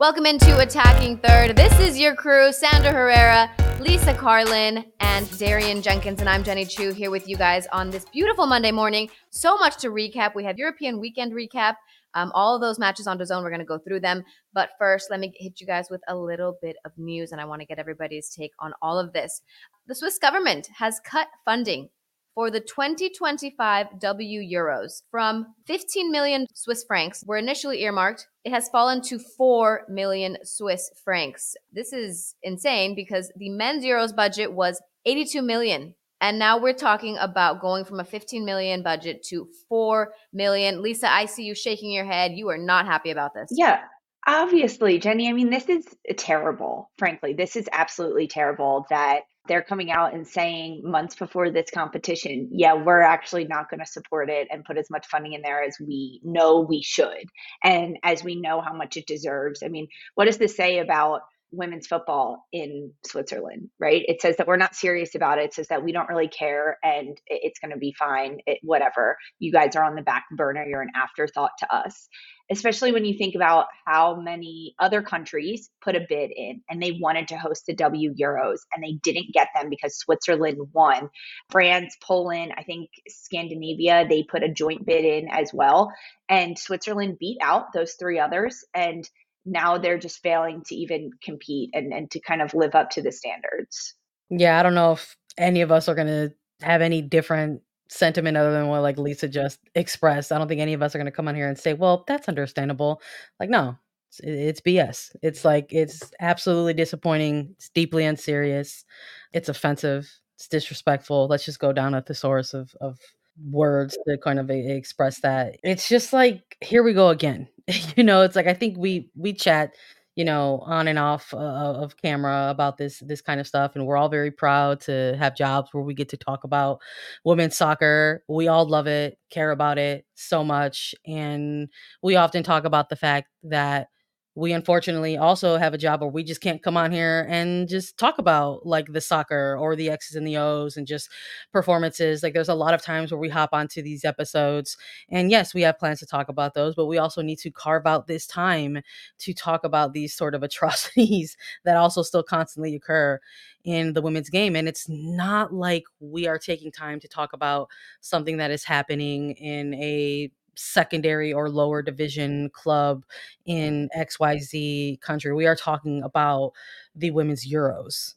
Welcome into Attacking Third. This is your crew, Sandra Herrera, Lisa Carlin, and Darian Jenkins. And I'm Jenny Chiu here with you guys on this beautiful Monday morning. So much to recap. We have European weekend recap. Um, all of those matches on DAZN, we're going to go through them. But first, let me hit you guys with a little bit of news, and I want to get everybody's take on all of this. The Swiss government has cut funding for the 2025 W Euros from 15 million Swiss francs were initially earmarked. It has fallen to 4 million Swiss francs. This is insane because the men's Euros budget was 82 million. And now we're talking about going from a 15 million budget to 4 million. Lisa, I see you shaking your head. You are not happy about this. Yeah, obviously, Jenny. I mean, this is terrible, frankly. This is absolutely terrible that they're coming out and saying months before this competition, yeah, we're actually not going to support it and put as much funding in there as we know we should and as we know how much it deserves. I mean, what does this say about women's football in Switzerland, right? It says that we're not serious about it. It says that we don't really care and it's going to be fine, it, whatever. You guys are on the back burner, you're an afterthought to us especially when you think about how many other countries put a bid in and they wanted to host the W Euros and they didn't get them because Switzerland won. France, Poland, I think Scandinavia, they put a joint bid in as well. And Switzerland beat out those three others. And now they're just failing to even compete and, and to kind of live up to the standards. Yeah, I don't know if any of us are going to have any different sentiment other than what like Lisa just expressed. I don't think any of us are going to come on here and say, "Well, that's understandable." Like, no, it's, it's BS. It's like it's absolutely disappointing. It's deeply unserious. It's offensive. It's disrespectful. Let's just go down a thesaurus of of words to kind of express that. It's just like here we go again. you know, it's like I think we we chat you know on and off uh, of camera about this this kind of stuff and we're all very proud to have jobs where we get to talk about women's soccer. We all love it care about it so much and we often talk about the fact that we unfortunately also have a job where we just can't come on here and just talk about like the soccer or the X's and the O's and just performances. Like there's a lot of times where we hop onto these episodes and yes, we have plans to talk about those, but we also need to carve out this time to talk about these sort of atrocities that also still constantly occur in the women's game. And it's not like we are taking time to talk about something that is happening in a secondary or lower division club mm. in XYZ country. We are talking about the women's Euros.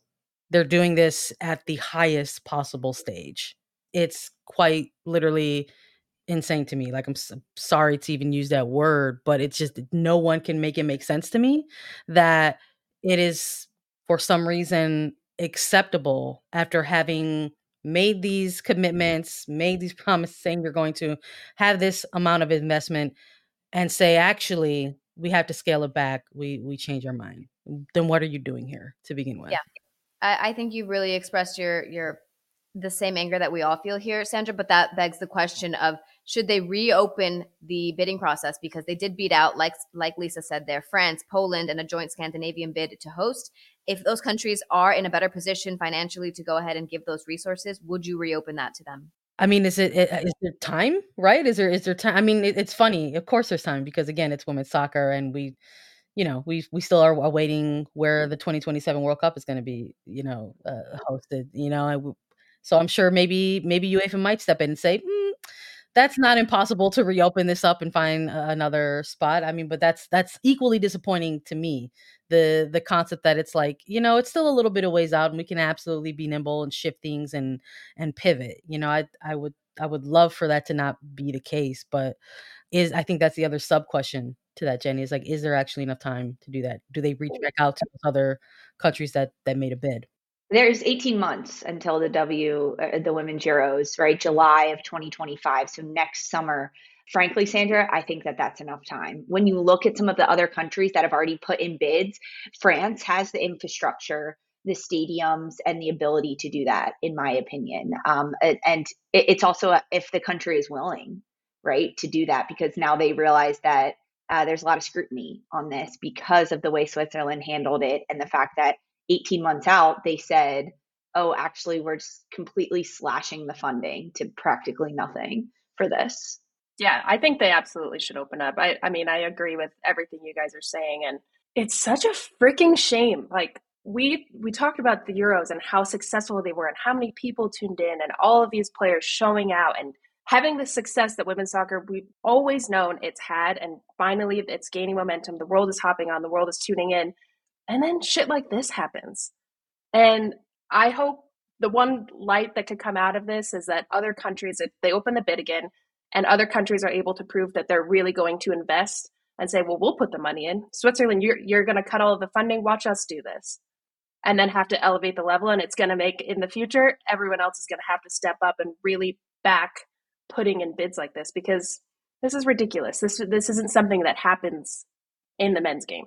They're doing this at the highest possible stage. It's quite literally insane to me. Like, I'm sorry to even use that word, but it's just no one can make it make sense to me that it is for some reason acceptable after having made these mm-hmm. commitments, made these promises saying you're going to have this amount of investment and say actually we have to scale it back, we we change our mind. Mm, then what are you doing here to begin with? Yeah. I, I think you really expressed your your the same anger that we all feel here, Sandra, but that begs the question of should they reopen the bidding process because they did beat out like like Lisa said there France, Poland and a joint Scandinavian bid to host if those countries are in a better position financially to go ahead and give those resources, would you reopen that to them? I mean, is it is there time, right? Is there is there time? I mean, it, it's funny. Of course, there's time because again, it's women's soccer, and we, you know, we we still are awaiting where the 2027 World Cup is going to be, you know, uh, hosted. You know, I, so I'm sure maybe maybe UEFA might step in and say, mm, that's not impossible to reopen this up and find uh, another spot. I mean, but that's that's equally disappointing to me the the concept that it's like you know it's still a little bit of ways out and we can absolutely be nimble and shift things and and pivot you know i i would i would love for that to not be the case but is i think that's the other sub question to that jenny is like is there actually enough time to do that do they reach back out to other countries that that made a bid there's 18 months until the w uh, the women's euros right july of 2025 so next summer Frankly, Sandra, I think that that's enough time. When you look at some of the other countries that have already put in bids, France has the infrastructure, the stadiums, and the ability to do that, in my opinion. Um, and it's also if the country is willing, right, to do that, because now they realize that uh, there's a lot of scrutiny on this because of the way Switzerland handled it and the fact that 18 months out, they said, oh, actually, we're completely slashing the funding to practically nothing for this. Yeah, I think they absolutely should open up. I, I mean, I agree with everything you guys are saying, and it's such a freaking shame. Like we we talked about the Euros and how successful they were, and how many people tuned in, and all of these players showing out and having the success that women's soccer we've always known it's had, and finally it's gaining momentum. The world is hopping on, the world is tuning in, and then shit like this happens. And I hope the one light that could come out of this is that other countries, if they open the bid again, and other countries are able to prove that they're really going to invest and say, well, we'll put the money in. Switzerland, you're, you're going to cut all of the funding. Watch us do this. And then have to elevate the level. And it's going to make in the future, everyone else is going to have to step up and really back putting in bids like this because this is ridiculous. This, this isn't something that happens in the men's game.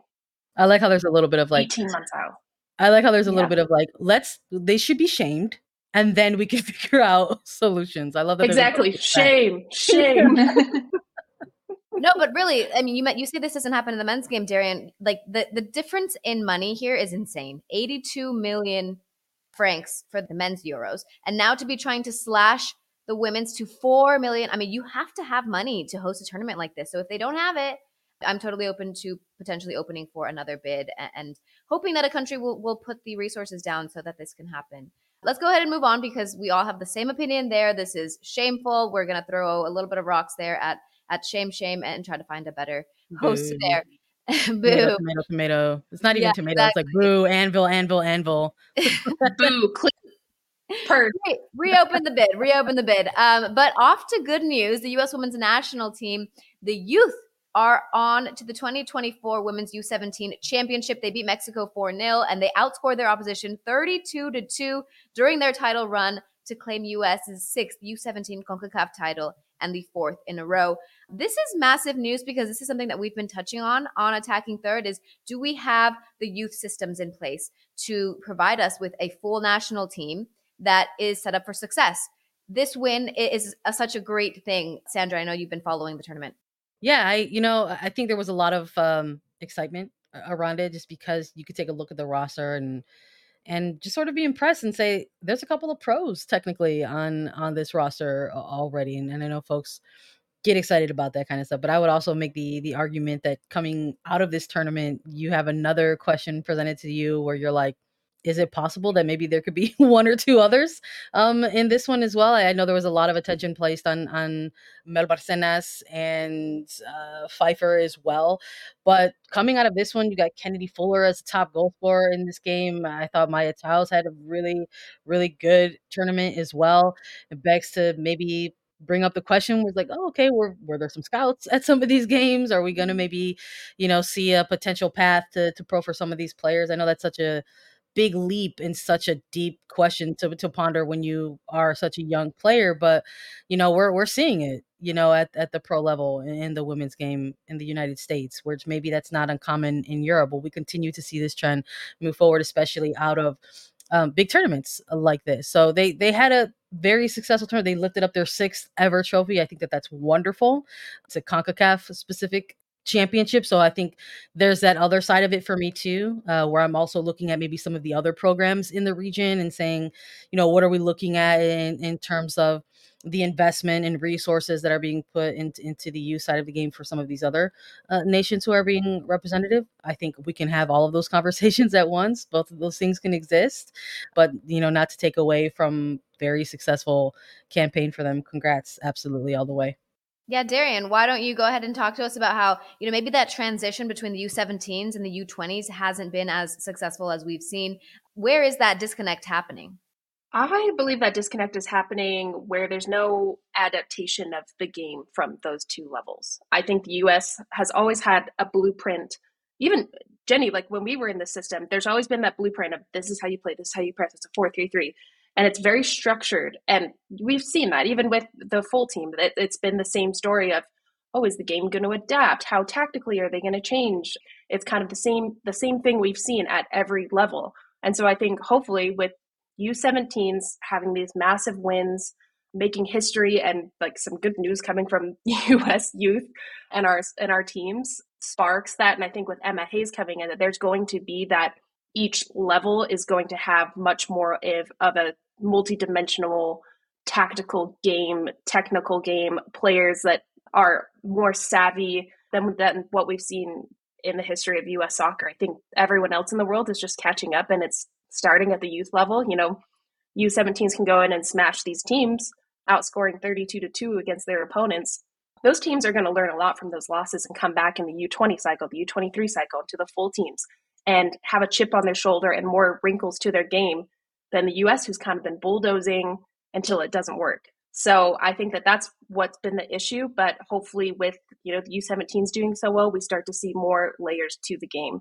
I like how there's a little bit of like 18 months out. I like how there's a yeah. little bit of like, let's, they should be shamed and then we can figure out solutions. I love that. Exactly. Shame. Shame. no, but really, I mean, you met, you say this doesn't happen in the men's game, Darian. Like the the difference in money here is insane. Eighty two million francs for the men's Euros, and now to be trying to slash the women's to four million. I mean, you have to have money to host a tournament like this. So if they don't have it, I'm totally open to potentially opening for another bid and, and hoping that a country will will put the resources down so that this can happen let's go ahead and move on because we all have the same opinion there. This is shameful. We're gonna throw a little bit of rocks there at at shame, shame, and try to find a better host boo. there. boo. Tomato, tomato, tomato. It's not even yeah, tomato. Exactly. It's like boo, anvil, anvil, anvil. boo, click. Per. Re- reopen the bid. Reopen the bid. Um, but off to good news. The U.S. Women's National Team, the youth are on to the 2024 Women's U17 Championship. They beat Mexico 4 0 and they outscored their opposition 32 to 2 during their title run to claim US's sixth U17 CONCACAF title and the fourth in a row. This is massive news because this is something that we've been touching on on attacking third is do we have the youth systems in place to provide us with a full national team that is set up for success? This win is a, such a great thing. Sandra, I know you've been following the tournament. Yeah, I you know, I think there was a lot of um excitement around it just because you could take a look at the roster and and just sort of be impressed and say there's a couple of pros technically on on this roster already and, and I know folks get excited about that kind of stuff but I would also make the the argument that coming out of this tournament you have another question presented to you where you're like is it possible that maybe there could be one or two others um, in this one as well? I know there was a lot of attention placed on on Mel Barcenas and uh, Pfeiffer as well, but coming out of this one, you got Kennedy Fuller as a top goal scorer in this game. I thought Maya Tiles had a really really good tournament as well. It begs to maybe bring up the question was like, oh, okay, were were there some scouts at some of these games? Are we going to maybe, you know, see a potential path to to pro for some of these players? I know that's such a big leap and such a deep question to, to ponder when you are such a young player. But you know, we're we're seeing it, you know, at, at the pro level in the women's game in the United States, which maybe that's not uncommon in Europe, but we continue to see this trend move forward, especially out of um, big tournaments like this. So they they had a very successful tournament. They lifted up their sixth ever trophy. I think that that's wonderful. It's a CONCACAF specific championship. So I think there's that other side of it for me too, uh, where I'm also looking at maybe some of the other programs in the region and saying, you know, what are we looking at in, in terms of the investment and resources that are being put into, into the youth side of the game for some of these other uh, nations who are being representative. I think we can have all of those conversations at once. Both of those things can exist, but you know, not to take away from very successful campaign for them. Congrats, absolutely all the way. Yeah, Darian, why don't you go ahead and talk to us about how, you know, maybe that transition between the U17s and the U20s hasn't been as successful as we've seen. Where is that disconnect happening? I believe that disconnect is happening where there's no adaptation of the game from those two levels. I think the US has always had a blueprint. Even Jenny, like when we were in the system, there's always been that blueprint of this is how you play, this is how you press, it's a four three three and it's very structured. And we've seen that even with the full team it, it's been the same story of oh is the game going to adapt? How tactically are they going to change? It's kind of the same the same thing we've seen at every level. And so i think hopefully with u17s having these massive wins making history and like some good news coming from us youth and our and our teams sparks that. And i think with emma hayes coming in that there's going to be that each level is going to have much more of, of a multi-dimensional tactical game, technical game, players that are more savvy than, than what we've seen in the history of US soccer. I think everyone else in the world is just catching up and it's starting at the youth level. You know, U17s can go in and smash these teams, outscoring 32 to 2 against their opponents. Those teams are going to learn a lot from those losses and come back in the U20 cycle, the U23 cycle, to the full teams and have a chip on their shoulder and more wrinkles to their game than the US, who's kind of been bulldozing until it doesn't work. So I think that that's what's been the issue. But hopefully, with you know the U17s doing so well, we start to see more layers to the game.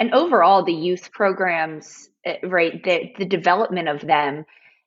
And overall, the youth programs, eh, right, the the development of them,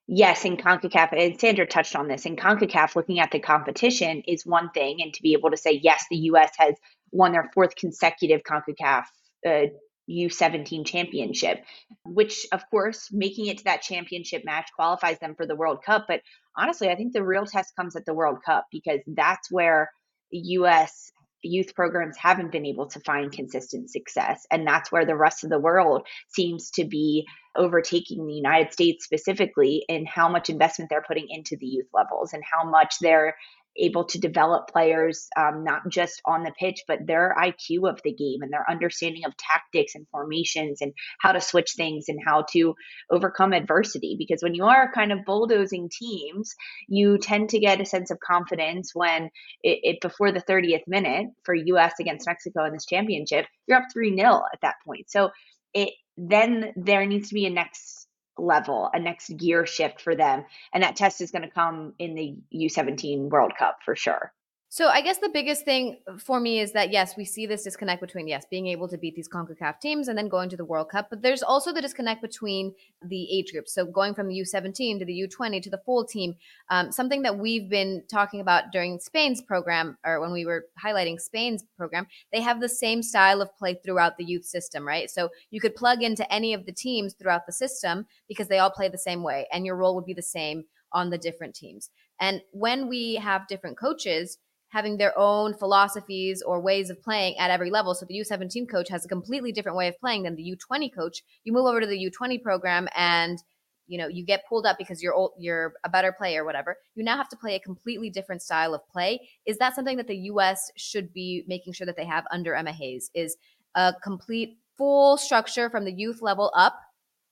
yes, in Concacaf, and Sandra touched on this. In Concacaf, looking at the competition is one thing, and to be able to say yes, the U.S. has won their fourth consecutive Concacaf uh, U17 championship, which, of course, making it to that championship match qualifies them for the World Cup. But honestly, I think the real test comes at the World Cup because that's where US youth programs haven't been able to find consistent success. And that's where the rest of the world seems to be overtaking the United States specifically in how much investment they're putting into the youth levels and how much they're able to develop players um, not just on the pitch, but their IQ of the game and their understanding of tactics and formations and how to switch things and how to overcome adversity. Because when you are kind of bulldozing teams, you tend to get a sense of confidence when it, it before the 30th minute for US against Mexico in this championship, you're up 3 0 at that point. So it then there needs to be a next level, a next gear shift for them. And that test is going to come in the U17 World Cup for sure. So I guess the biggest thing for me is that yes, we see this disconnect between yes, being able to beat these CONCACAF teams and then going to the World Cup, but there's also the disconnect between the age groups. So going from the U17 to the U20 to the full team, um, something that we've been talking about during Spain's program or when we were highlighting Spain's program, they have the same style of play throughout the youth system, right? So you could plug into any of the teams throughout the system because they all play the same way and your role would be the same on the different teams. And when we have different coaches, having their own philosophies or ways of playing at every level. So the U17 coach has a completely different way of playing than the U20 coach. You move over to the U20 program and you know you get pulled up because you're old, you're a better player whatever you now have to play a completely different style of play is that something that the us should be making sure that they have under emma hayes is a complete full structure from the youth level up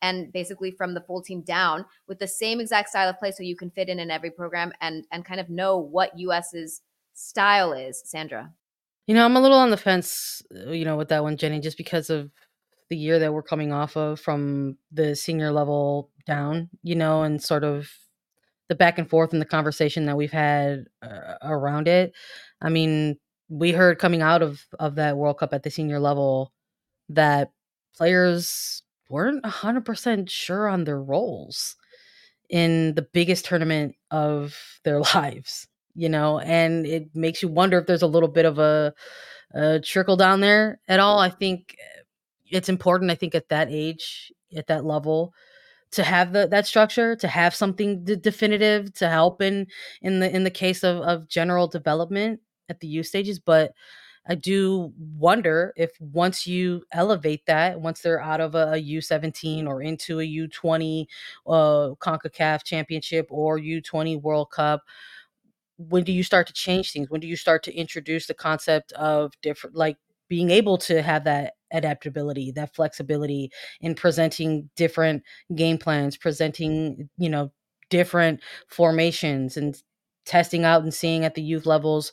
and basically from the full team down with the same exact style of play so you can fit in in every program and and kind of know what us's style is, Sandra? You know, I'm a little on the fence, uh, you know, with that one, Jenny, just because of the year that we're coming off of from the senior level down, you know, and sort of the back and forth and the conversation that we've had uh, around it. I mean, we heard coming out of of that World Cup at the senior level that players weren't 100% sure on their roles in the biggest tournament of their lives you know, and it makes you wonder if there's a little bit of a, a trickle down there at all. I think eh, it's important. I think at that age, at that level, to have the, that structure, to have something d- definitive to help in in the in the case of of general development at the youth stages. But I do wonder if once you elevate that, once they're out of a a U17 or into a U20 uh, CONCACAF championship or U20 World Cup, when do you start to change things? When do you start to introduce the concept of different, like being able to have that adaptability, that flexibility in presenting different game plans, presenting, you know, different formations and testing out and seeing at the youth levels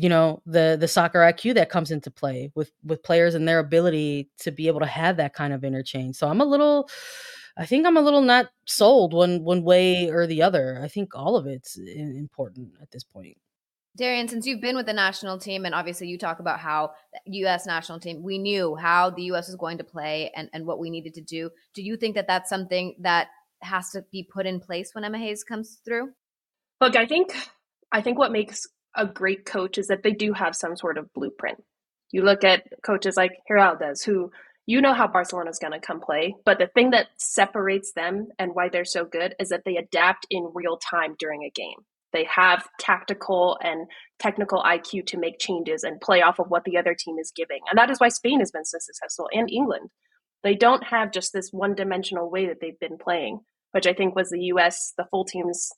you know the the soccer IQ that comes into play with with players and their ability to be able to have that kind of interchange. So I'm a little I think I'm a little not sold one one way mm. or the other. I think all of it's important at this point. Darian, since you've been with the national team, and obviously you talk about how the U.S. national team, we knew how the U.S. was going to play and, and what we needed to do. Do you think that that's something that has to be put in place when Emma Hayes comes through? Look, I think I think what makes a great coach is that they do have some sort of blueprint. You look at coaches like Giraldez, who you know how Barcelona is going to come play, but the thing that separates them and why they're so good is that they adapt in real time during a game. They have tactical and technical IQ to make changes and play off of what the other team is giving. And that is why Spain has been so successful and England. They don't have just this one dimensional way that they've been playing, which I think was the US, the full team's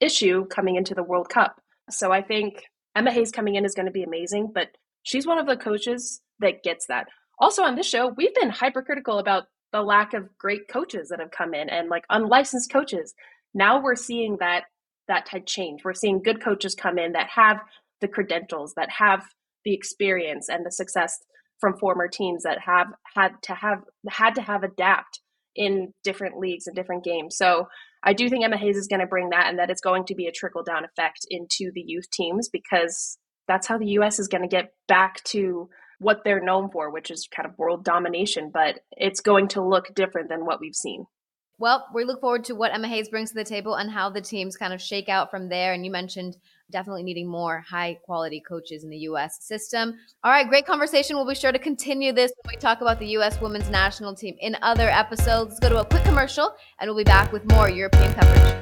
issue coming into the World Cup. So I think Emma Hayes coming in is going to be amazing, but she's one of the coaches that gets that. Also on this show, we've been hypercritical about the lack of great coaches that have come in and like unlicensed coaches. Now we're seeing that that type change. We're seeing good coaches come in that have the credentials, that have the experience and the success from former teams that have had to have had to have adapt in different leagues and different games. So I do think Emma Hayes is going to bring that and that it's going to be a trickle down effect into the youth teams because that's how the US is going to get back to what they're known for, which is kind of world domination, but it's going to look different than what we've seen. Well, we look forward to what Emma Hayes brings to the table and how the teams kind of shake out from there. And you mentioned definitely needing more high quality coaches in the U.S. system. All right, great conversation. We'll be sure to continue this when we talk about the U.S. women's national team in other episodes. Let's go to a quick commercial and we'll be back with more European coverage.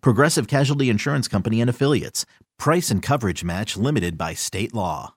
Progressive Casualty Insurance Company and Affiliates. Price and coverage match limited by state law.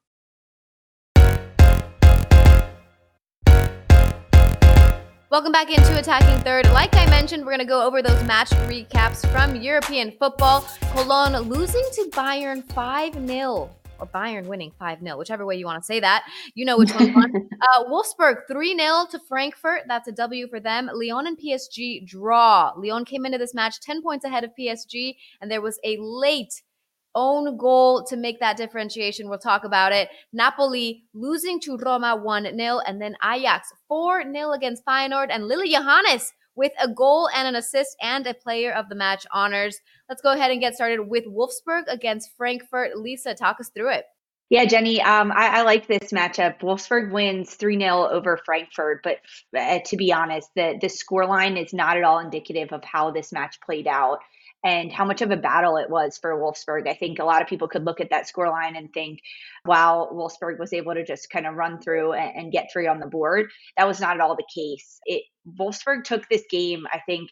Welcome back into Attacking Third. Like I mentioned, we're going to go over those match recaps from European football. Cologne losing to Bayern 5 0 or Bayern winning 5 0, whichever way you want to say that. You know which one uh, Wolfsburg 3 0 to Frankfurt. That's a W for them. Lyon and PSG draw. Lyon came into this match 10 points ahead of PSG, and there was a late own goal to make that differentiation. We'll talk about it. Napoli losing to Roma 1 0, and then Ajax 4 0 against Feyenoord, and Lily Yohannes with a goal and an assist and a player of the match honors. Let's go ahead and get started with Wolfsburg against Frankfurt. Lisa, talk us through it. Yeah, Jenny, um, I, I, like this matchup. Wolfsburg wins 3 0 over Frankfurt, but uh, to be honest, the, the score line is not at all indicative of how this match played out and how much of a battle it was for Wolfsburg. I think a lot of people could look at that scoreline and think, wow, Wolfsburg was able to just kind of run through and, and, get three on the board. That was not at all the case. It Wolfsburg took this game, I think,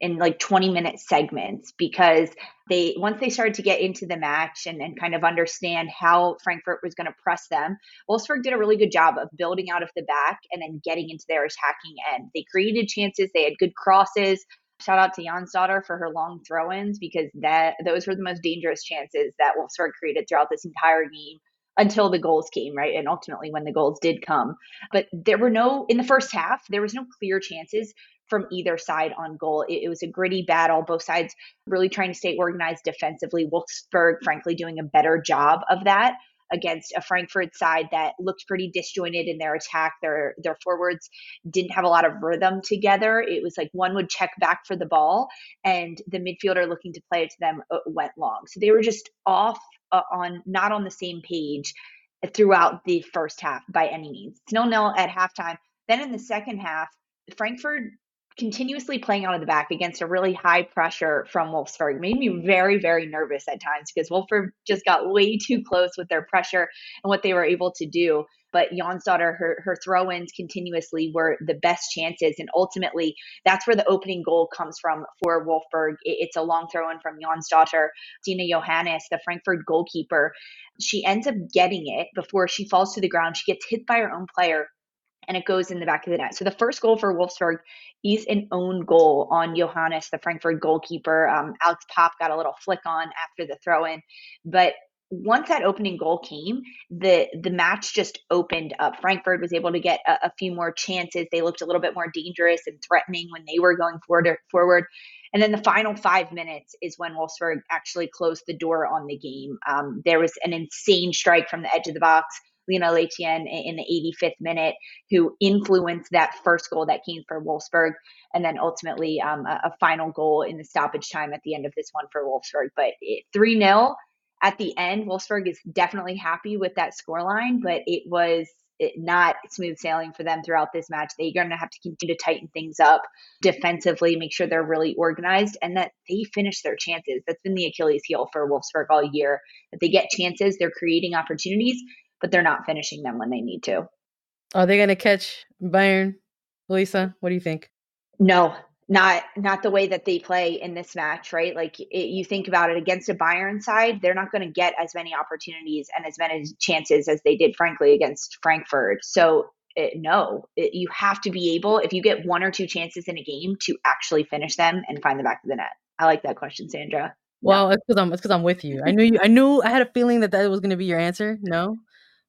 in like 20 minute segments because they once they started to get into the match and, and kind of understand how Frankfurt was going to press them, Wolfsburg did a really good job of building out of the back and then getting into their attacking end. They created chances, they had good crosses, Shout out to Jonsdottir for her long throw-ins because that those were the most dangerous chances that Wolfsburg created throughout this entire game until the goals came, right? And ultimately when the goals did come. But there were no in the first half, there was no clear chances from either side on goal. It, it, was a gritty battle, both sides really trying to stay organized defensively. Wolfsburg, frankly, doing a better job of that against a Frankfurt side that looked pretty disjointed in their attack. Their their forwards didn't have a lot of rhythm together. It was like one would check back for the ball, and the midfielder looking to play it to them uh, went long. So they were just off uh, on not on the same page throughout the first half by any means. Nil nil at halftime. Then in the second half, Frankfurt continuously playing out of the back against a really high pressure from Wolfsburg made me very, very nervous at times because Wolfsburg just got way too close with their pressure and what they were able to do. But Jonsdottir, her, her throw ins continuously were the best chances. And ultimately, that's where the opening goal comes from for Wolfsburg. It's a long throw in from Jonsdottir. Stina Johannes, the Frankfurt goalkeeper, she ends up getting it before she falls to the ground. She gets hit by her own player and it goes in the back of the net. So the first goal for Wolfsburg is an own goal on Johannes, the Frankfurt goalkeeper. Um, Alex Popp got a little flick on after the throw in, but once that opening goal came, the the match just opened up. Frankfurt was able to get a, a, few more chances. They looked a little bit more dangerous and threatening when they were going forward. Forward, and then the final five minutes is when Wolfsburg actually closed the door on the game. Um, there was an insane strike from the edge of the box. Lena Lattwein in the 85th minute, who influenced that first goal that came for Wolfsburg, and then ultimately um, a, a, final goal in the stoppage time at the end of this one for Wolfsburg. But 3 0 at the end, Wolfsburg is definitely happy with that scoreline, but it was not smooth sailing for them throughout this match. They're going to have to continue to tighten things up defensively, make sure they're really organized, and that they finish their chances. That's been the Achilles heel for Wolfsburg all year. That they get chances, they're creating opportunities, but they're not finishing them when they need to. Are they going to catch Bayern, Lisa? What do you think? No, not not the way that they play in this match, right? Like it, you think about it against a Bayern side, they're not going to get as many opportunities and as many chances as they did, frankly, against Frankfurt. So it, no, it, you have to be able, if you get one or two chances in a game, to actually finish them and find the back of the net. I like that question, Sandra. Well, no. it's because I'm it's because I'm with you. I knew you. I knew I had a feeling that that was going to be your answer. No,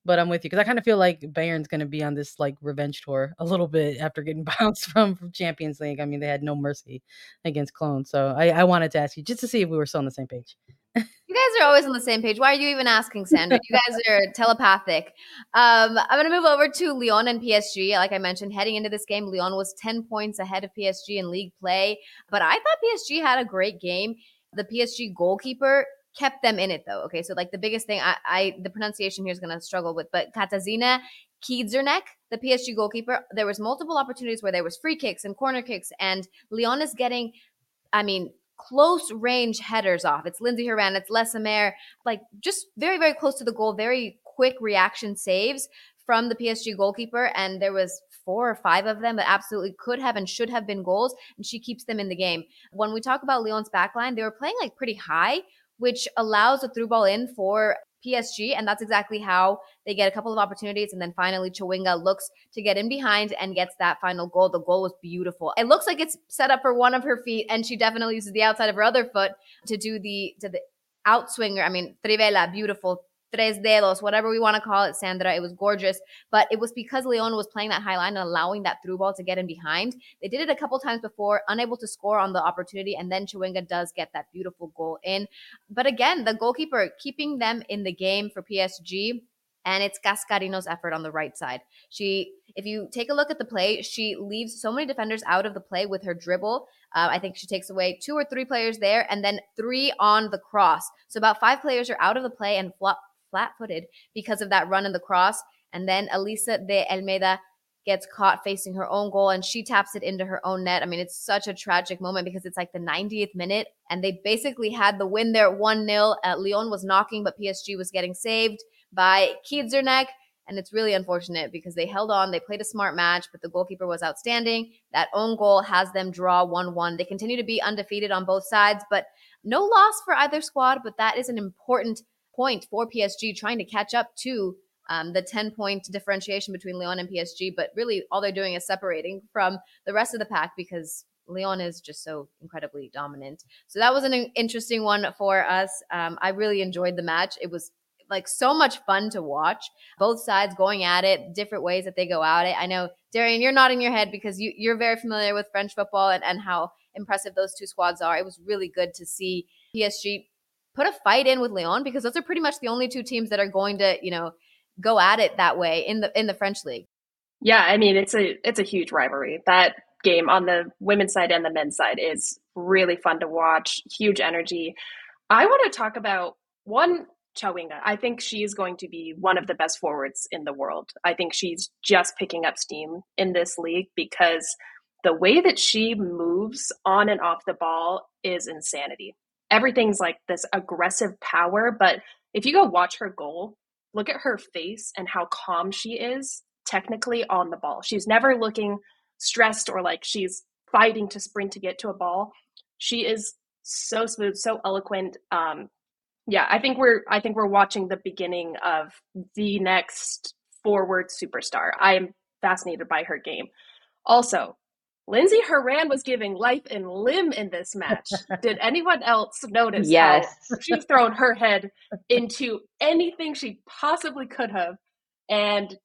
but I'm with you because I kind of feel like Bayern's going to be on this like revenge tour a little bit after getting bounced from, from Champions League. I mean, they had no mercy against Cologne. So I, I wanted to ask you just to see if we were still on the same page. you guys are always on the same page. Why are you even asking, Sandra? You guys are telepathic. Um, I'm going to move over to Lyon and PSG. Like I mentioned, heading into this game, Lyon was 10 points ahead of PSG in league play. But I thought PSG had a great game. The PSG goalkeeper kept them in it though. Okay, so like the biggest thing I, I the pronunciation here is gonna struggle with, but Katarzyna Kiedrzynek, the PSG goalkeeper, there was multiple opportunities where there was free kicks and corner kicks, and Leon is getting, I mean, close range headers off. It's Lindsey Horan, it's Le Sommer, like just very, very close to the goal, very quick reaction saves from the PSG goalkeeper, and there was four or five of them that absolutely could have and should have been goals, and she keeps them in the game. When we talk about Leon's backline, they were playing like pretty high, which allows a through ball in for PSG. And that's exactly how they get a couple of opportunities. And then finally, Chawinga looks to get in behind and gets that final goal. The goal was beautiful. It looks like it's set up for one of her feet, and she definitely uses the outside of her other foot to do the to the outswinger. I mean, Trivela, beautiful tres dedos, whatever we want to call it, Sandra. It was gorgeous, but it was because Lyon was playing that high line and allowing that through ball to get in behind. They did it a couple times before, unable to score on the opportunity, and then Chawinga does get that beautiful goal in. But again, the goalkeeper keeping them in the game for PSG. And it's Cascarino's effort on the right side. She, if you take a look at the play, she leaves so many defenders out of the play with her dribble. Uh, I think she takes away two or three players there, and then three on the cross. So about five players are out of the play and flop flat footed because of that run in the cross. And then Elisa de Almeida gets caught facing her own goal and she taps it into her own net. I mean, it's such a tragic moment because it's like the 90th minute and they basically had the win there 1 0. Uh, Lyon was knocking, but PSG was getting saved by Kiedrzynek. And it's really unfortunate because they held on. They played a smart match, but the goalkeeper was outstanding. That own goal has them draw 1 1. They continue to be undefeated on both sides, but no loss for either squad. But that is an important point for PSG trying to catch up to um, the 10 point differentiation between Lyon and PSG. But really, all they're doing is separating from the rest of the pack because Lyon is just so incredibly dominant. So that was an interesting one for us. Um, I really enjoyed the match. It was like so much fun to watch. Both sides going at it, different ways that they go at it. I know, Darian, you're nodding your head because you, you're very familiar with French football and, and how impressive those two squads are. It was really good to see PSG put a fight in with Lyon because those are pretty much the only two teams that are going to, you know, go at it that way in the in the French league. Yeah, I mean it's a it's a huge rivalry. That game on the women's side and the men's side is really fun to watch. Huge energy. I want to talk about one Chawinga. I think she is going to be one of the best forwards in the world. I think she's just picking up steam in this league because the way that she moves on and off the ball is insanity. Everything's like this aggressive power, but if you go watch her goal, look at her face and how calm she is technically on the ball. She's never looking stressed or like she's fighting to sprint to get to a ball. She is so smooth, so eloquent. Um, yeah, I think we're I think we're watching the beginning of the next forward superstar. I am fascinated by her game. Also, Lindsey Horan was giving life and limb in this match. Did anyone else notice yes. how she's thrown her head into anything she possibly could have? And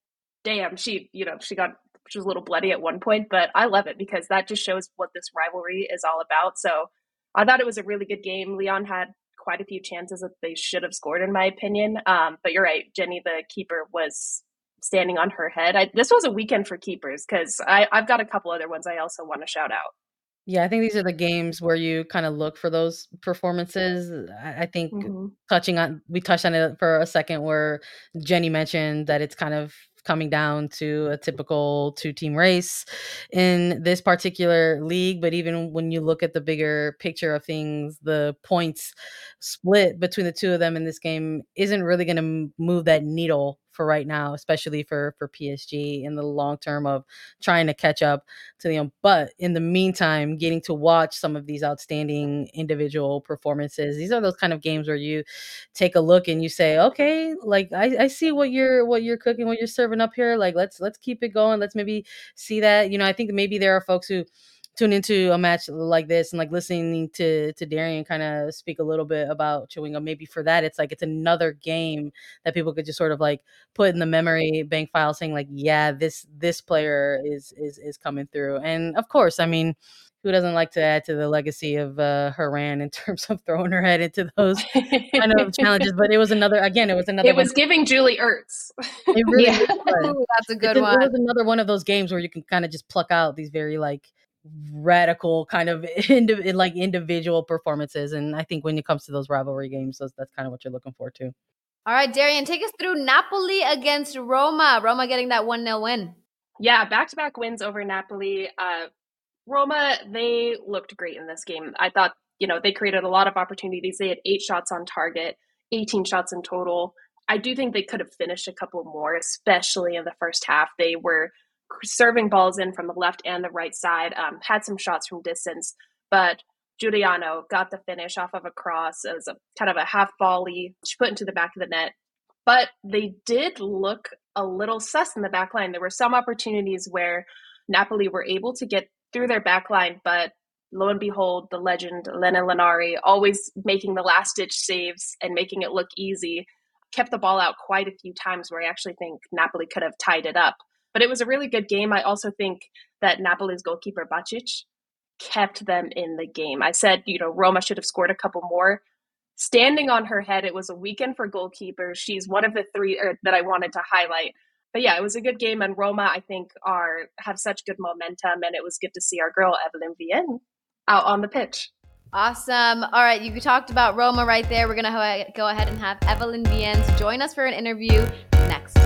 damn, she, you know, she got she was a little bloody at one point, but I love it because that just shows what this rivalry is all about. So I thought it was a really good game. Leon had quite a few chances that they should have scored, in my opinion. Um, but you're right, Jenny, the keeper was standing on her head. I, this was a weekend for keepers because I've got a couple other ones I also want to shout out. Yeah, I think these are the games where you kind of look for those performances. I think mm-hmm. touching on, we touched on it for a second where Jenny mentioned that it's kind of coming down to a typical two team race in this particular league. But even when you look at the bigger picture of things, the points split between the two of them in this game isn't really going to move that needle for right now, especially for for PSG in the long term of trying to catch up to them. But in the meantime, getting to watch some of these outstanding individual performances. These are those kind of games where you take a look and you say, okay, like I, I see what you're what you're cooking, what you're serving up here. Like let's let's keep it going. Let's maybe see that. You know, I think maybe there are folks who tune into a match like this and like listening to to Darian kind of speak a little bit about Chawinga, maybe for that it's like it's another game that people could just sort of like put in the memory bank file saying like, yeah, this this player is is is coming through. And of course, I mean, who doesn't like to add to the legacy of uh, Horan in terms of throwing her head into those kind of challenges? But it was another, again, it was another. It was one. giving Julie Ertz. It really yeah. That's a good it's one. it was another one of those games where you can kind of just pluck out these very like radical kind of indi- like individual performances. And I think when it comes to those rivalry games, that's, that's kind of what you're looking for too. All right, Darian, take us through Napoli against Roma. Roma getting that 1 0 win. Yeah, back to back wins over Napoli. Uh, Roma, they looked great in this game. I thought, you know, they created a lot of opportunities. They had eight shots on target, 18 shots in total. I do think they could have finished a couple more, especially in the first half. They were serving balls in from the left and the right side. Um, had some shots from distance, but Giugliano got the finish off of a cross as a kind of a half volley. She put into the back of the net. But they did look a little sus in the back line. There were some opportunities where Napoli were able to get through their back line, but lo and behold, the legend Lena Linari always making the last ditch saves and making it look easy, kept the ball out quite a few times where I actually think Napoli could have tied it up. But it was a really good game. I also think that Napoli's goalkeeper Bacic kept them in the game. I said, you know, Roma should have scored a couple more. Standing on her head, it was a weekend for goalkeepers. She's one of the three er, that I wanted to highlight. But yeah, it was a good game, and Roma, I think, are have such good momentum, and it was good to see our girl Evelyne Viens out on the pitch. Awesome. All right, you talked about Roma right there. We're gonna go ahead and have Evelyne Viens join us for an interview next.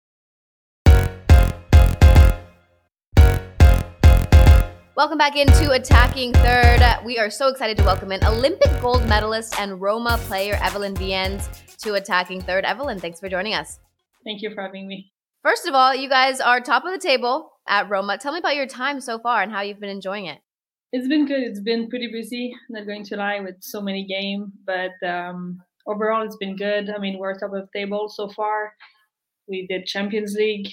Welcome back into Attacking Third. We are so excited to welcome in Olympic gold medalist and Roma player Evelyne Viens to Attacking Third. Evelyne, thanks for joining us. Thank you for having me. First of all, you guys are top of the table at Roma. Tell me about your time so far and how you've been enjoying it. It's been good. It's been pretty busy, not going to lie, with so many games. But um, overall, it's been good. I mean, we're top of the table so far. We did Champions League.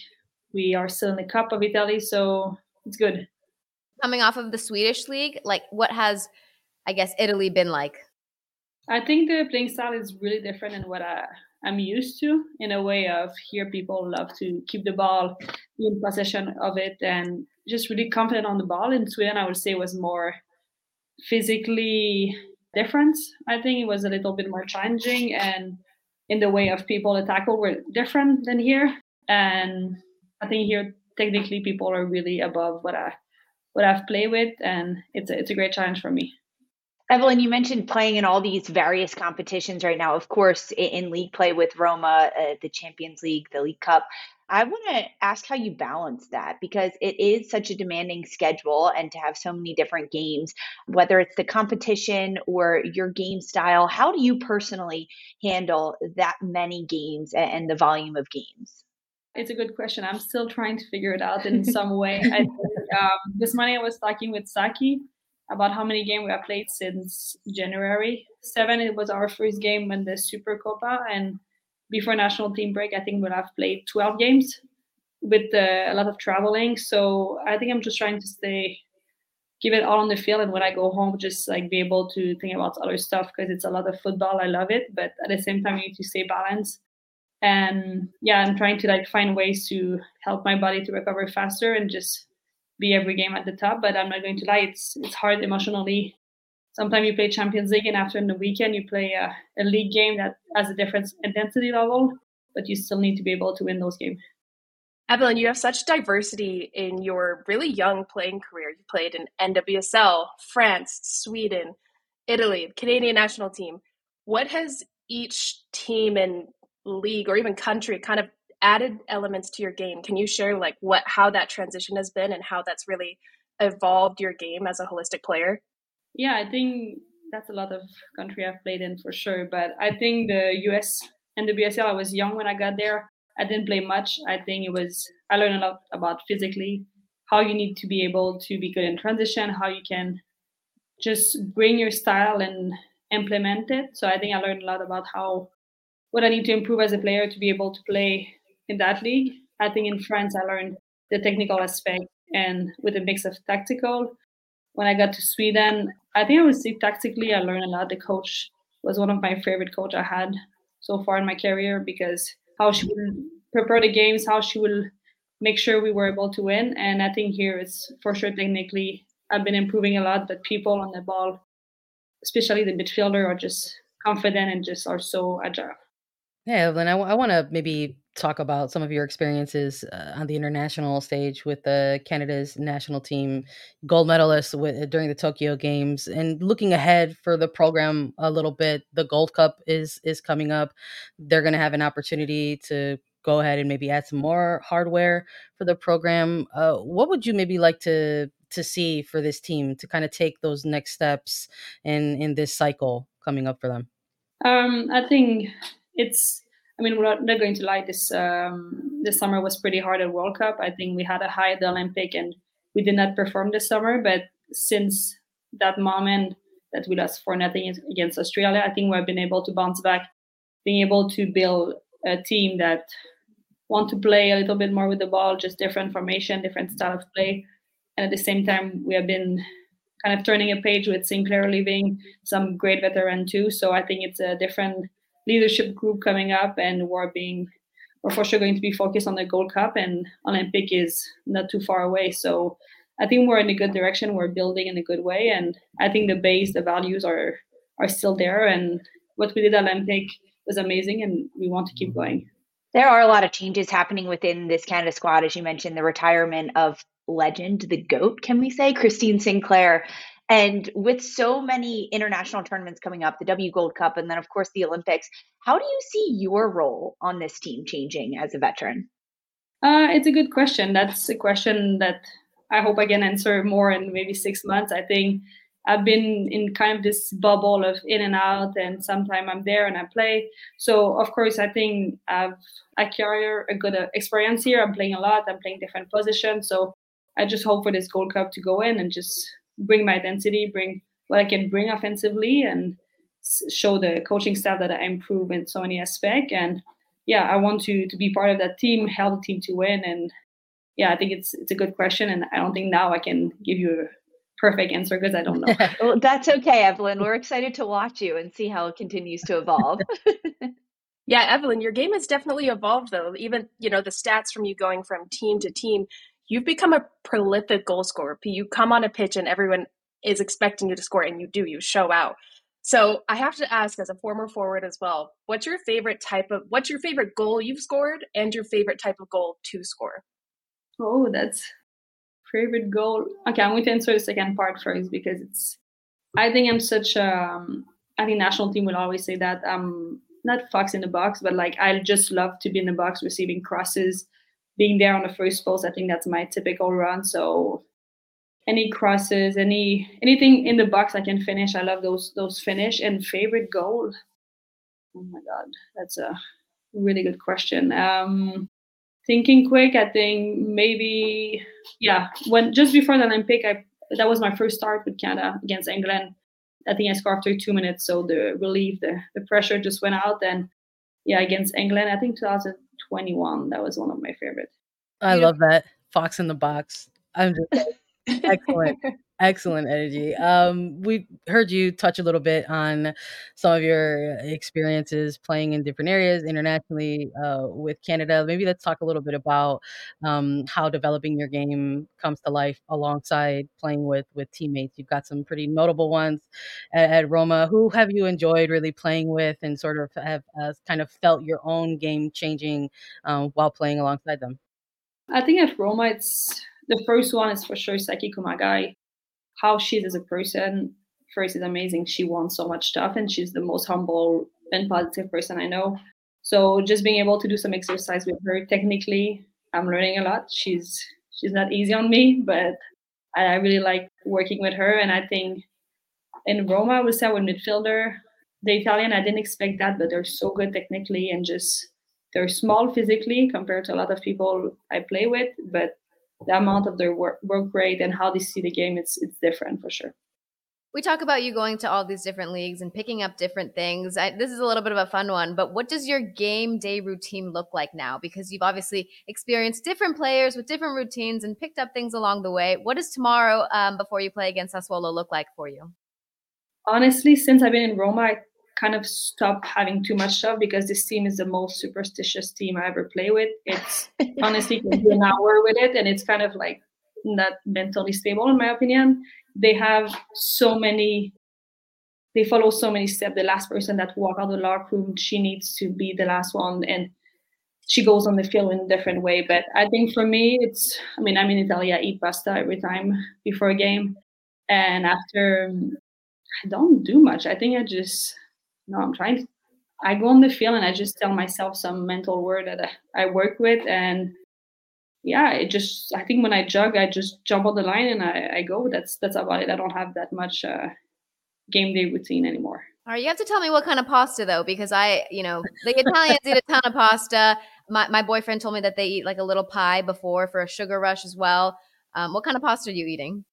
We are still in the Cup of Italy, so it's good coming off of the Swedish league, like what has, I guess, Italy been like? I think the playing style is really different than what I, I'm used to. In a way of here, people love to keep the ball, in possession of it, and just really confident on the ball. In Sweden, I would say was more physically different. I think it was a little bit more challenging, and in the way of people to tackle were different than here. And I think here, technically, people are really above what I what I've played with, and it's a, it's a great challenge for me. Evelyne, you mentioned playing in all these various competitions right now. Of course, in league play with Roma, uh, the Champions League, the League Cup. I want to ask how you balance that because it is such a demanding schedule and to have so many different games, whether it's the competition or your game style. How do you personally handle that many games and the volume of games? It's a good question. I'm still trying to figure it out in some way. I, um, this morning I was talking with Saki about how many games we have played since January. Seven, it was our first game in the Supercoppa, and before national team break, I think we'll have played 12 games with uh, a lot of traveling. So I think I'm just trying to stay, give it all on the field, and when I go home, just like be able to think about other stuff because it's a lot of football. I love it, but at the same time, you need to stay balanced and yeah i'm trying to like find ways to help my body to recover faster and just be every game at the top but i'm not going to lie it's it's hard emotionally sometimes you play champions league and after the weekend you play a, a league game that has a different intensity level but you still need to be able to win those games evelyne you have such diversity in your really young playing career. You played in NWSL, France, Sweden, Italy, Canadian national team. What has each team and league or even country kind of added elements to your game. Can you share like what how that transition has been and how that's really evolved your game as a holistic player? Yeah, I think that's a lot of country I've played in for sure. But I think the US and the BSL, I was young when I got there. I didn't play much. I think it was I learned a lot about physically how you need to be able to be good in transition, how you can just bring your style and implement it. So I think I learned a lot about how what I need to improve as a player to be able to play in that league. I think in France, I learned the technical aspect and with a mix of tactical. When I got to Sweden, I think I would say tactically, I learned a lot. The coach was one of my favorite coach I had so far in my career because how she will prepare the games, how she will make sure we were able to win. And I think here it's for sure technically I've been improving a lot, but people on the ball, especially the midfielder, are just confident and just are so agile. Yeah, Evelyne, I, w- I want to maybe talk about some of your experiences uh, on the international stage with the Canada's national team, gold medalist with, uh, during the Tokyo Games, and looking ahead for the program a little bit. The Gold Cup is is coming up. They're going to have an opportunity to go ahead and maybe add some more hardware for the program. Uh, what would you maybe like to to see for this team to kind of take those next steps in in this cycle coming up for them? Um, I think it's I mean, we're not, going to lie. This um, this summer was pretty hard at World Cup. I think we had a high at the Olympic, and we did not perform this summer. But since that moment that we lost for nothing against Australia, I think we've been able to bounce back, being able to build a team that want to play a little bit more with the ball, just different formation, different style of play, and at the same time, we have been kind of turning a page with Sinclair leaving, some great veteran too. So I think it's a different leadership group coming up and we're being we're for sure going to be focused on the Gold Cup, and Olympic is not too far away. So I think we're in a good direction. We're building in a good way, and I think the base, the values are are still there. And what we did at Olympic was amazing, and we want to keep going. There are a lot of changes happening within this Canada squad, as you mentioned, the retirement of legend, the GOAT, can we say, Christine Sinclair. And with so many international tournaments coming up, the W Gold Cup, and then, of course, the Olympics, how do you see your role on this team changing as a veteran? Uh, it's a good question. That's a question that I hope I can answer more in maybe six months. I think I've been in kind of this bubble of in and out, and sometimes I'm there and I play. So of course, I think I've carry a good uh, experience here. I'm playing a lot. I'm playing different positions. So I just hope for this Gold Cup to go in and just bring my identity, bring what I can bring offensively, and show the coaching staff that I improve in so many aspects. And yeah, I want to to be part of that team, help the team to win. And yeah, I think it's it's a good question, and I don't think now I can give you a perfect answer because I don't know. well, that's okay, Evelyne. We're excited to watch you and see how it continues to evolve. yeah, Evelyne, your game has definitely evolved though. Even, you know, the stats from you going from team to team, you've become a prolific goal scorer. You come on a pitch and everyone is expecting you to score and you do, you show out. So I have to ask as a former forward as well, what's your favorite type of what's your favorite goal you've scored and your favorite type of goal to score? Oh, that's favorite goal. Okay, I'm going to answer the second part first because it's. I think I'm such a. Um, think national team will always say that I'm not fox in the box, but like I just love to be in the box, receiving crosses, being there on the first post. I think that's my typical run. So any crosses, any anything in the box I can finish. I love those those finish and favorite goal. Oh my god, that's a really good question. Um, thinking quick, I think maybe yeah. When just before the Olympic, I that was my first start with Canada against England. I think I scored after two minutes, so the relief, the the pressure just went out. And yeah, against England, I think 2021, that was one of my favorites. I love that fox in the box. I'm just excellent excellent energy. Um we heard you touch a little bit on some of your experiences playing in different areas internationally uh, with canada. Maybe let's talk a little bit about um, how developing your game comes to life alongside playing with with teammates. You've got some pretty notable ones at, at roma. Who have you enjoyed really playing with and sort of have uh, kind of felt your own game changing um, while playing alongside them? I think at roma it's the first one is for sure Saki Kumagai. How she is as a person, first is amazing. She wants so much stuff and she's the most humble and positive person I know. So just being able to do some exercise with her technically, I'm learning a lot. She's she's not easy on me, but I really like working with her. And I think in Roma, I would say with midfielder, the Italian, I didn't expect that, but they're so good technically and just they're small physically compared to a lot of people I play with, but the amount of their work, work rate and how they see the game, it's it's different for sure. We talk about you going to all these different leagues and picking up different things. I, this is a little bit of a fun one, but what does your game day routine look like now? Because you've obviously experienced different players with different routines and picked up things along the way. What does tomorrow, um, before you play against Sassuolo, look like for you? Honestly, since I've been in Roma, I kind of stop having too much stuff because this team is the most superstitious team I ever play with. It's honestly an hour with it, and it's kind of like not mentally stable in my opinion. They have so many. They follow so many steps. The last person that walk out of the locker room, she needs to be the last one, and she goes on the field in a different way. But I think for me, it's. I mean, I'm in Italy. I eat pasta every time before a game, and after I don't do much. I think I just no, I'm trying. I go on the field and I just tell myself some mental word that I, work with, and yeah, it just. I think when I jog, I just jump on the line and I, I go. That's that's about it. I don't have that much uh, game day routine anymore. All right, you have to tell me what kind of pasta though, because I, you know, the Italians eat a ton of pasta. My my boyfriend told me that they eat like a little pie before for a sugar rush as well. Um, what kind of pasta are you eating?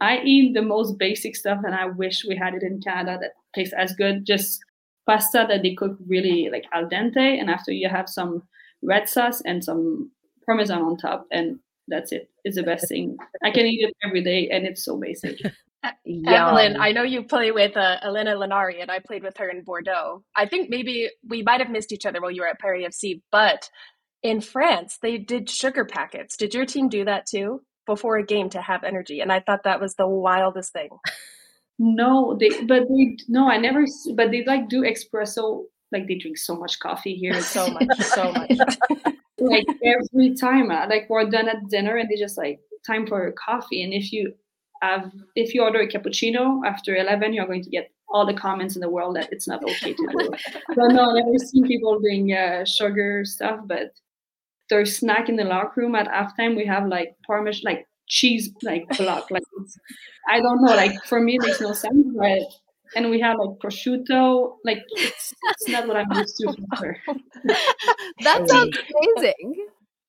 I eat the most basic stuff, and I wish we had it in Canada that tastes as good. Just pasta that they cook really like al dente, and after you have some red sauce and some parmesan on top, and that's it. It's the best thing. I can eat it every day, and it's so basic. Evelyne, I know you play with uh, Elena Linari, and I played with her in Bordeaux. I think maybe we might have missed each other while you were at Paris FC, but in France, they did sugar packets. Did your team do that too before a game to have energy? And I thought that was the wildest thing. No, they but they no, I never. But they like do espresso. Like they drink so much coffee here, so much, so much. like every time, uh, like we're done at dinner, and they just like time for coffee. And if you have, if you order a cappuccino after eleven, you're going to get all the comments in the world that it's not okay to do. but no, I've never seen people doing uh, sugar stuff. But their snack in the locker room at halftime, we have like parmesan, like cheese like block. Like I don't know. Like for me, it makes no sense. But and we have like prosciutto. Like it's, it's not what I'm used to. that sounds amazing.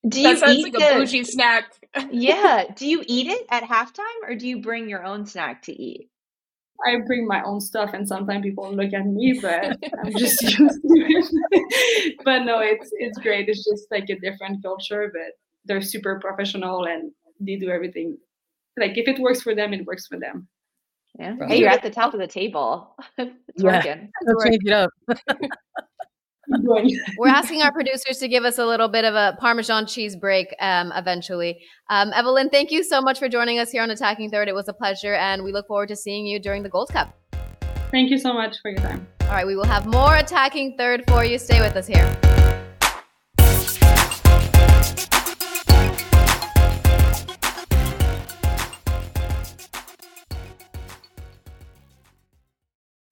Do you that sounds eat like the, a bougie snack. yeah. Do you eat it at halftime or do you bring your own snack to eat? I bring my own stuff, and sometimes people look at me, but I'm just used to it. but no, it's it's great. It's just like a different culture, but they're super professional and they do everything. Like if it works for them, it works for them. Yeah. Right. Hey, you're at the top of the table. it's Yeah. working. Let's change it up. We're asking our producers to give us a little bit of a Parmesan cheese break um, eventually. Um, Evelyne, thank you so much for joining us here on Attacking Third. It was a pleasure, and we look forward to seeing you during the Gold Cup. Thank you so much for your time. All right, we will have more Attacking Third for you. Stay with us here.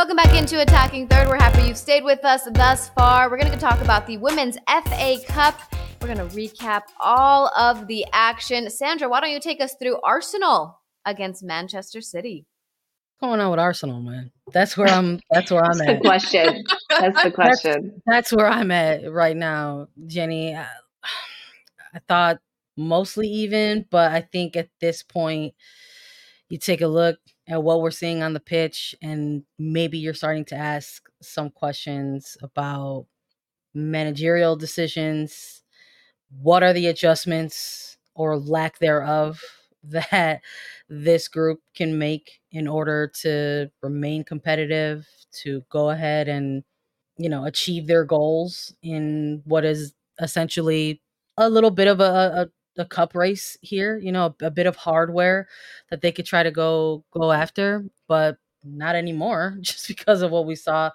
Welcome back into Attacking Third. We're happy you've stayed with us thus far. We're going to talk about the Women's FA Cup. We're going to recap all of the action. Sandra, why don't you take us through Arsenal against Manchester City? What's going on with Arsenal, man? That's where I'm. That's where I'm That's the at. question. That's the question. That's where I'm at right now, Jenny. I, I thought mostly even, but I think at this point, you take a look at what we're seeing on the pitch, and maybe you're starting to ask some questions about managerial decisions. What are the adjustments or lack thereof that this group can make in order to remain competitive, to go ahead and, you know, achieve their goals in what is essentially a little bit of a, a, a cup race here, you know, a, a bit of hardware that they could try to go go after, but not anymore just because of what we saw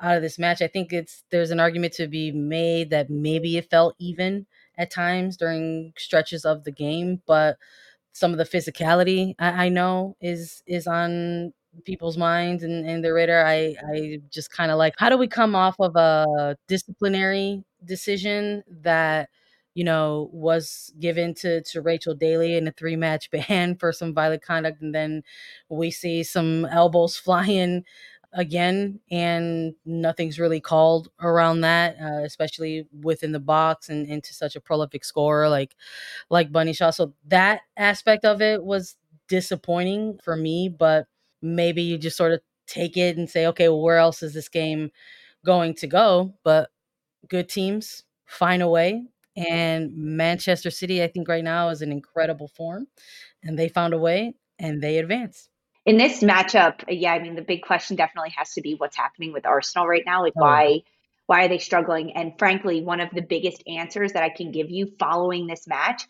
out of this match. I think it's there's an argument to be made that maybe it felt even at times during stretches of the game, but some of the physicality I, I know is is on people's minds and, and their radar. I I just kind of like how do we come off of a disciplinary decision that you know was given to to Rachel Daly in a three match ban for some violent conduct, and then we see some elbows flying again and nothing's really called around that uh, especially within the box and into such a prolific scorer like like bunny shaw. So that aspect of it was disappointing for me but maybe you just sort of take it and say okay well where else is this game going to go? But good teams find a way and manchester city i think right now is in incredible form and they found a way and they advance In this matchup, yeah, I mean the big question definitely has to be what's happening with Arsenal right now. Like Oh. why why are they struggling? And frankly, one of the biggest answers that I can give you following this match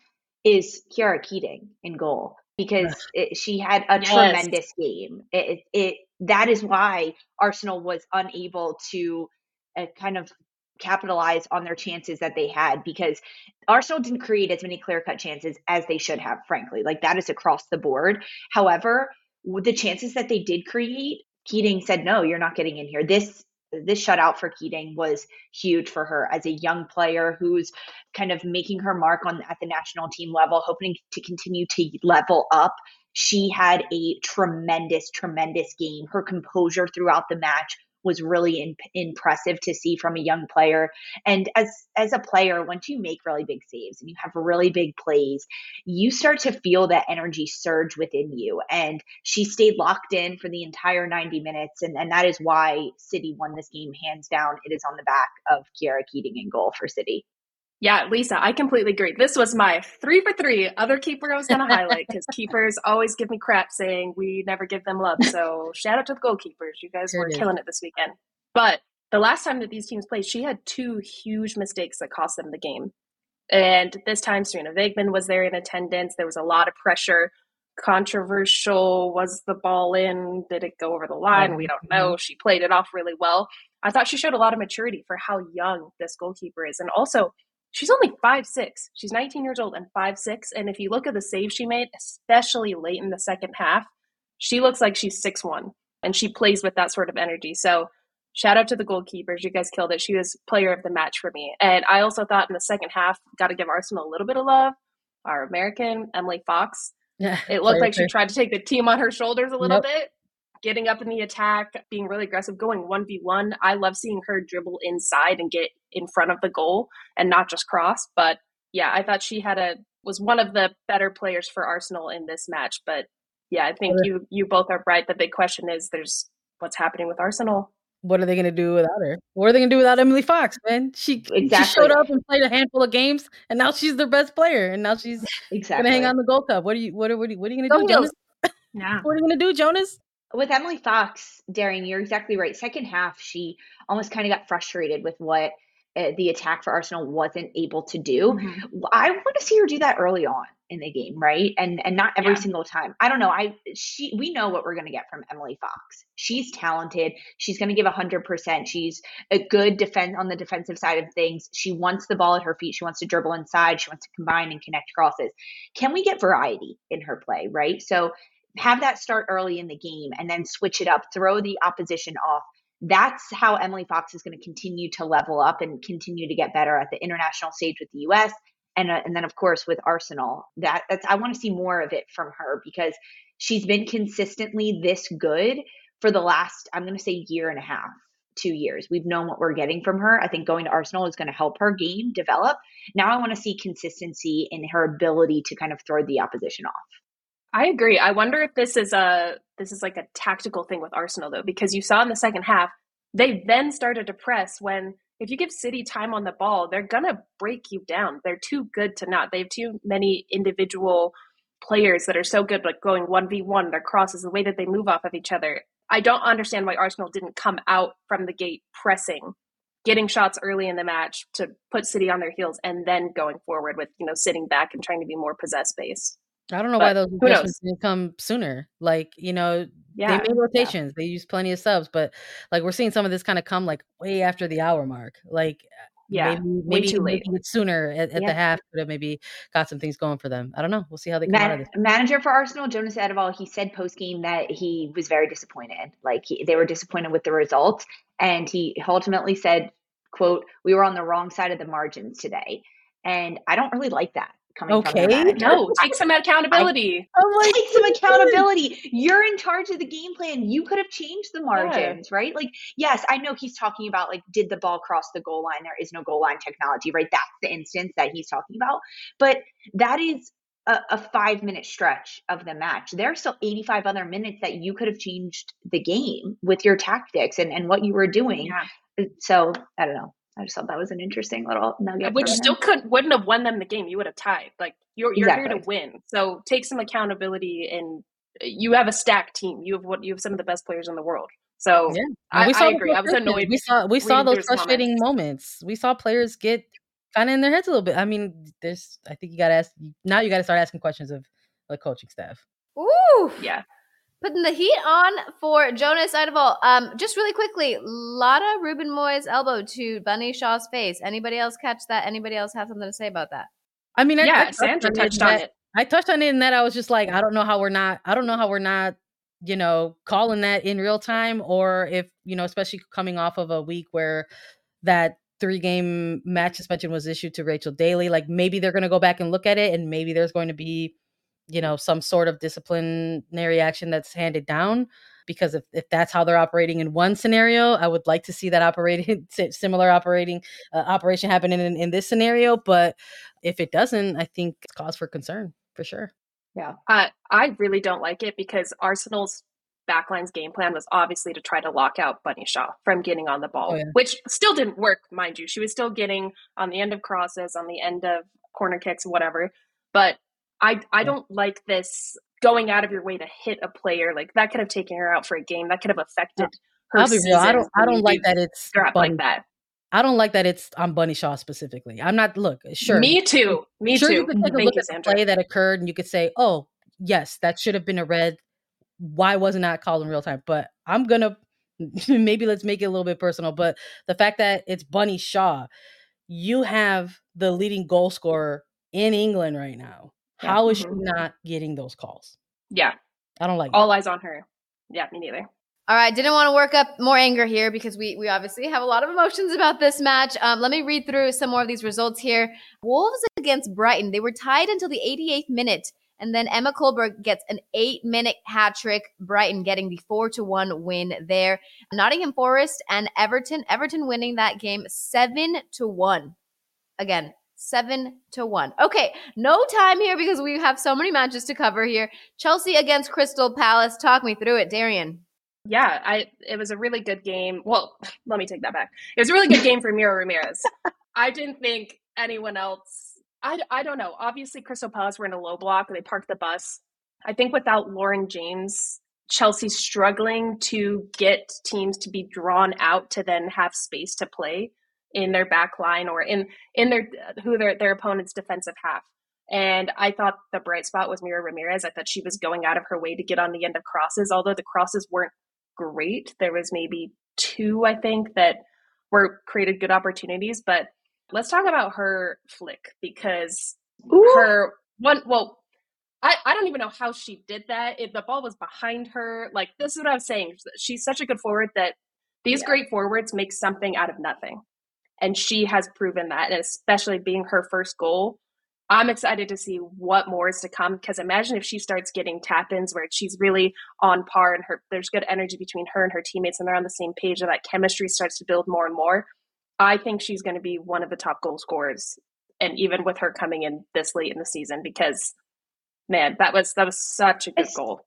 is Khiara Keating in goal because it, she had a Yes. tremendous game. It, it, it that is why Arsenal was unable to uh, kind of capitalize on their chances that they had because Arsenal didn't create as many clear cut chances as they should have, frankly. Like that is across the board. However, the chances that they did create, Keating said, "No, you're not getting in here." This this shutout for Keating was huge for her as a young player who's kind of making her mark on at the national team level, hoping to continue to level up. She had a tremendous, tremendous game. Her composure throughout the match was really in, impressive to see from a young player. And as as a player, once you make really big saves and you have really big plays, you start to feel that energy surge within you. And she stayed locked in for the entire 90 minutes. And, and that is why City won this game hands down. It is on the back of Khiara Keating in goal for City. Yeah, Lisa, I completely agree. This was my three for three other keeper I was going to highlight because keepers always give me crap saying we never give them love. So shout out to the goalkeepers. You guys were killing it this weekend. But the last time that these teams played, she had two huge mistakes that cost them the game. And this time, Sarina Wiegman was there in attendance. There was a lot of pressure. Controversial. Was the ball in? Did it go over the line? We don't know. Mm-hmm. She played it off really well. I thought she showed a lot of maturity for how young this goalkeeper is. And also, she's only five six. She's 19 years old and five six. And if you look at the save she made, especially late in the second half, she looks like she's six one, and she plays with that sort of energy. So shout out to the goalkeepers. You guys killed it. She was player of the match for me. And I also thought in the second half, got to give Arsenal a little bit of love. Our American Emily Fox. Yeah, it looked like she tried to take the team on her shoulders a little bit getting up in the attack, being really aggressive, going 1v1. I love seeing her dribble inside and get in front of the goal and not just cross. But yeah, I thought she had a was one of the better players for Arsenal in this match. But yeah, I think you you both are right. The big question is there's what's happening with Arsenal. What are they going to do without her? What are they going to do without Emily Fox, man? She, exactly. she showed up and played a handful of games, and now she's their best player, and now she's exactly. going to hang on the Gold Cup. What are you? What are what are, what are you going to do, Jonas? Yeah. what are you going to do, Jonas? With Emily Fox, Darian, you're exactly right. Second half, she almost kind of got frustrated with what uh, the attack for Arsenal wasn't able to do. Mm-hmm. I want to see her do that early on in the game, right? And and not every yeah. single time. I don't know. I she we know what we're going to get from Emily Fox. She's talented. She's going to give 100%. She's a good defense on the defensive side of things. She wants the ball at her feet. She wants to dribble inside. She wants to combine and connect crosses. Can we get variety in her play, right? So have that start early in the game and then switch it up, throw the opposition off. That's how Emily Fox is going to continue to level up and continue to get better at the international stage with the US and uh, and then of course with Arsenal. That that's I want to see more of it from her because she's been consistently this good for the last I'm going to say year and a half two years. We've known what we're getting from her. I think going to Arsenal is going to help her game develop. Now I want to see consistency in her ability to kind of throw the opposition off. I agree. I wonder if this is a this is like a tactical thing with Arsenal though, because you saw in the second half they then started to press when if you give City time on the ball, they're gonna break you down. They're too good to not. They have too many individual players that are so good, like going one v one, their crosses, the way that they move off of each other. I don't understand why Arsenal didn't come out from the gate pressing, getting shots early in the match to put City on their heels, and then going forward with you know sitting back and trying to be more possess based. I don't know but why those adjustments didn't come sooner. Like, you know, yeah, they made rotations, yeah. they used plenty of subs, but like we're seeing some of this kind of come like way after the hour mark. Like yeah, maybe maybe too late. sooner at, at yeah. the half could have maybe got some things going for them. I don't know. We'll see how they come Man- out of this. Manager for Arsenal, Jonas Eidevall, he said post game that he was very disappointed. Like he, they were disappointed with the results, and he ultimately said, "quote We were on the wrong side of the margins today." And I don't really like that coming okay. from No, take some accountability. I, like, take some accountability. You're in charge of the game plan. You could have changed the margins, yeah. right? Like, yes, I know he's talking about like, did the ball cross the goal line? There is no goal line technology, right? That's the instance that he's talking about. But that is a, a five minute stretch of the match. There are still 85 other minutes that you could have changed the game with your tactics and, and what you were doing. Yeah. So I don't know. I just thought that was an interesting little nugget. Which still couldn't, wouldn't have won them the game. You would have tied. Like you're you're exactly. here to win. So take some accountability and uh, you have a stacked team. You have what you have some of the best players in the world. So yeah. I, we saw I agree. I was annoyed. We saw we saw those frustrating moments. moments. We saw players get kind of in their heads a little bit. I mean, there's I think you gotta ask now you gotta start asking questions of the coaching staff. Ooh. Yeah. Putting the heat on for Jonas Eidevall. Um, just really quickly, Lotte Wubben-Moy's elbow to Bunny Shaw's face. Anybody else catch that? Anybody else have something to say about that? I mean, I, yeah, I Sandra touched on it. I touched on it in that I was just like, I don't know how we're not, I don't know how we're not, you know, calling that in real time, or if you know, especially coming off of a week where that three game match suspension was issued to Rachel Daly. Like maybe they're going to go back and look at it, and maybe there's going to be you know some sort of disciplinary action that's handed down because if, if that's how they're operating in one scenario, I would like to see that operating similar operating uh, operation happening in, in this scenario. But if it doesn't, I think it's cause for concern for sure. Yeah, uh, I really don't like it because Arsenal's backline's game plan was obviously to try to lock out Bunny Shaw from getting on the ball, oh, yeah. which still didn't work, mind you. She was still getting on the end of crosses, on the end of corner kicks, whatever. But I I don't like this going out of your way to hit a player like that could have taken her out for a game. That could have affected her. I'll be real. I don't. I don't like that. It's like that. I don't like that it's on Bunny Shaw specifically. I'm not. Look, sure. Me too. Me sure too. You could take a Thank look you, at Sandra. the play that occurred, and you could say, "Oh, yes, that should have been a red. Why wasn't that called in real time?" But I'm gonna maybe let's make it a little bit personal. But the fact that it's Bunny Shaw, you have the leading goal scorer in England right now. Yeah. How is mm-hmm. she not getting those calls? Yeah. I don't like all eyes on her. Yeah, me neither. All right, didn't want to work up more anger here because we we obviously have a lot of emotions about this match. Um, let me read through some more of these results here. Wolves against Brighton, they were tied until the 88th minute, and then Emma Kullberg gets an eight-minute hat trick. Brighton getting the four to one win there. Nottingham Forest and Everton, Everton winning that game seven to one. Again, seven to one. Okay, no time here because we have so many matches to cover here. Chelsea against Crystal Palace. Talk me through it, Darian. Yeah, I it was a really good game. Well, let me take that back. It was a really good game for Mayra Ramirez. I didn't think anyone else. I, I don't know. Obviously, Crystal Palace were in a low block. They parked the bus. I think without Lauren James, Chelsea's struggling to get teams to be drawn out to then have space to play in their back line or in in their who their their opponent's defensive half. And I thought the bright spot was Mayra Ramirez. I thought she was going out of her way to get on the end of crosses, although the crosses weren't great. There was maybe two, I think, that were created good opportunities. But let's talk about her flick because Ooh. her one well I, I don't even know how she did that. If the ball was behind her. Like this is what I was saying. She's such a good forward that these yeah. great forwards make something out of nothing. And she has proven that, and especially being her first goal. I'm excited to see what more is to come because imagine if she starts getting tap ins where she's really on par and her there's good energy between her and her teammates and they're on the same page and that chemistry starts to build more and more. I think she's going to be one of the top goal scorers and even with her coming in this late in the season because man, that was that was such a good goal.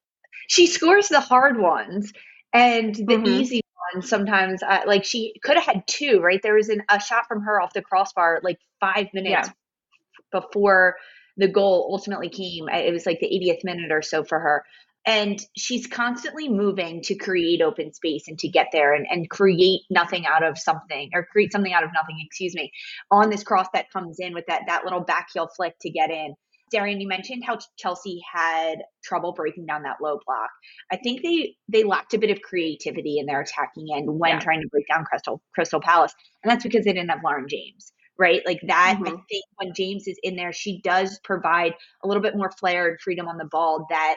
She scores the hard ones and the mm-hmm. easy and sometimes like she could have had two right? There was an, a shot from her off the crossbar like five minutes yeah. before the goal ultimately came. It was like the 80th minute or so for her. And she's constantly moving to create open space and to get there and, and create nothing out of something or create something out of nothing excuse me on this cross that comes in with that that little back heel flick to get in Darian, you mentioned how Chelsea had trouble breaking down that low block. I think they they lacked a bit of creativity in their attacking end when yeah. trying to break down Crystal Crystal Palace, and that's because they didn't have Lauren James, right? Like that. Mm-hmm. I think when James is in there, she does provide a little bit more flair and freedom on the ball that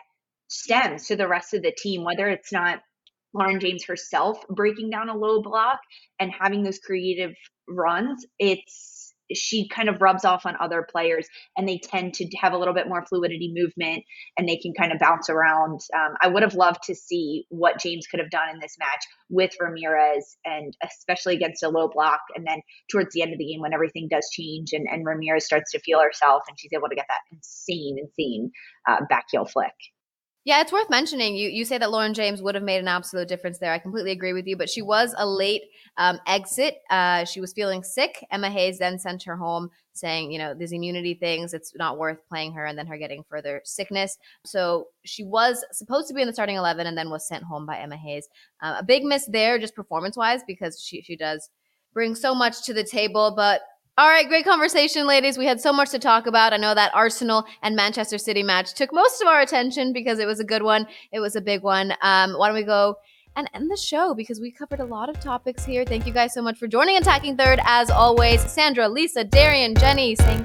stems to the rest of the team, whether it's not Lauren James herself breaking down a low block and having those creative runs. It's she kind of rubs off on other players and they tend to have a little bit more fluidity movement and they can kind of bounce around. Um, I would have loved to see what James could have done in this match with Ramirez and especially against a low block. And then towards the end of the game, when everything does change and, and Ramirez starts to feel herself and she's able to get that insane, insane uh, back heel flick. Yeah, it's worth mentioning. You you say that Lauren James would have made an absolute difference there. I completely agree with you, but she was a late um, exit. Uh, she was feeling sick. Emma Hayes then sent her home, saying, you know, these immunity things, it's not worth playing her, and then her getting further sickness. So she was supposed to be in the starting eleven, and then was sent home by Emma Hayes. Uh, a big miss there, just performance wise, because she she does bring so much to the table, but all right, great conversation, ladies. We had so much to talk about. I know that Arsenal and Manchester City match took most of our attention because it was a good one. It was a big one. Um, why don't we go and end the show because we covered a lot of topics here. Thank you guys so much for joining Attacking Third. As always, Sandra, Lisa, Darian, Jenny saying.